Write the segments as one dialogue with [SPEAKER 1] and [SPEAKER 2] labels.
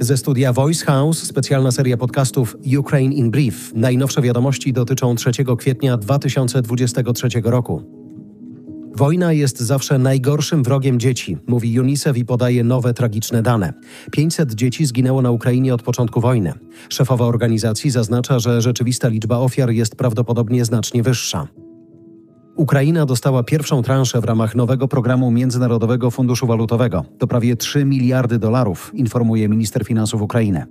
[SPEAKER 1] Ze studia Voice House specjalna seria podcastów Ukraine in Brief. Najnowsze wiadomości dotyczą 3 kwietnia 2023 roku. Wojna jest zawsze najgorszym wrogiem dzieci, mówi UNICEF i podaje nowe tragiczne dane. 500 dzieci zginęło na Ukrainie od początku wojny. Szefowa organizacji zaznacza, że rzeczywista liczba ofiar jest prawdopodobnie znacznie wyższa. Ukraina dostała pierwszą transzę w ramach nowego programu Międzynarodowego Funduszu Walutowego. To prawie 3 miliardy dolarów, informuje minister finansów Ukrainy.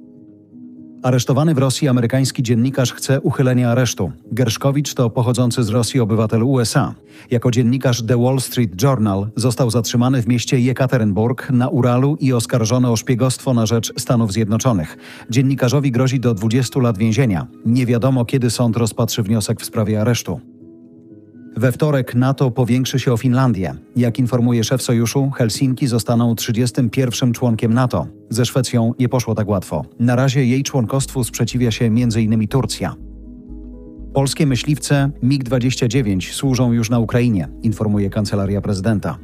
[SPEAKER 1] Aresztowany w Rosji amerykański dziennikarz chce uchylenia aresztu. Gerszkowicz to pochodzący z Rosji obywatel USA. Jako dziennikarz The Wall Street Journal został zatrzymany w mieście Jekaterynburg na Uralu i oskarżony o szpiegostwo na rzecz Stanów Zjednoczonych. Dziennikarzowi grozi do 20 lat więzienia. Nie wiadomo, kiedy sąd rozpatrzy wniosek w sprawie aresztu. We wtorek NATO powiększy się o Finlandię. Jak informuje szef sojuszu, Helsinki zostaną 31 członkiem NATO. Ze Szwecją nie poszło tak łatwo. Na razie jej członkostwu sprzeciwia się m.in. Turcja. Polskie myśliwce MiG-29 służą już na Ukrainie, informuje kancelaria prezydenta.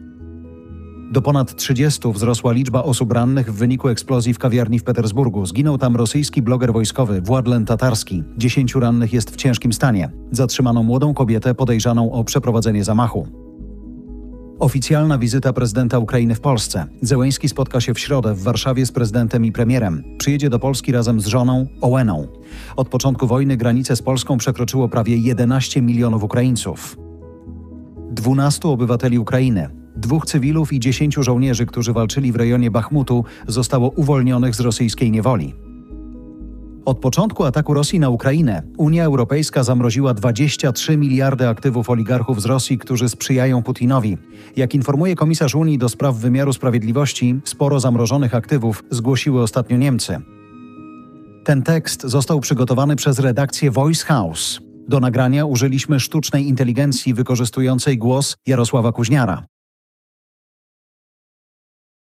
[SPEAKER 1] Do ponad 30 wzrosła liczba osób rannych w wyniku eksplozji w kawiarni w Petersburgu. Zginął tam rosyjski bloger wojskowy Władlen Tatarski. Dziesięciu rannych jest w ciężkim stanie. Zatrzymano młodą kobietę podejrzaną o przeprowadzenie zamachu. Oficjalna wizyta prezydenta Ukrainy w Polsce. Zełęński spotka się w środę w Warszawie z prezydentem i premierem. Przyjedzie do Polski razem z żoną Oweną. Od początku wojny granicę z Polską przekroczyło prawie 11 milionów Ukraińców. 12 obywateli Ukrainy Dwóch cywilów i dziesięciu żołnierzy, którzy walczyli w rejonie Bachmutu, zostało uwolnionych z rosyjskiej niewoli. Od początku ataku Rosji na Ukrainę Unia Europejska zamroziła 23 miliardy aktywów oligarchów z Rosji, którzy sprzyjają Putinowi. Jak informuje komisarz Unii do spraw wymiaru sprawiedliwości, sporo zamrożonych aktywów zgłosiły ostatnio Niemcy. Ten tekst został przygotowany przez redakcję Voice House. Do nagrania użyliśmy sztucznej inteligencji wykorzystującej głos Jarosława Kuźniara.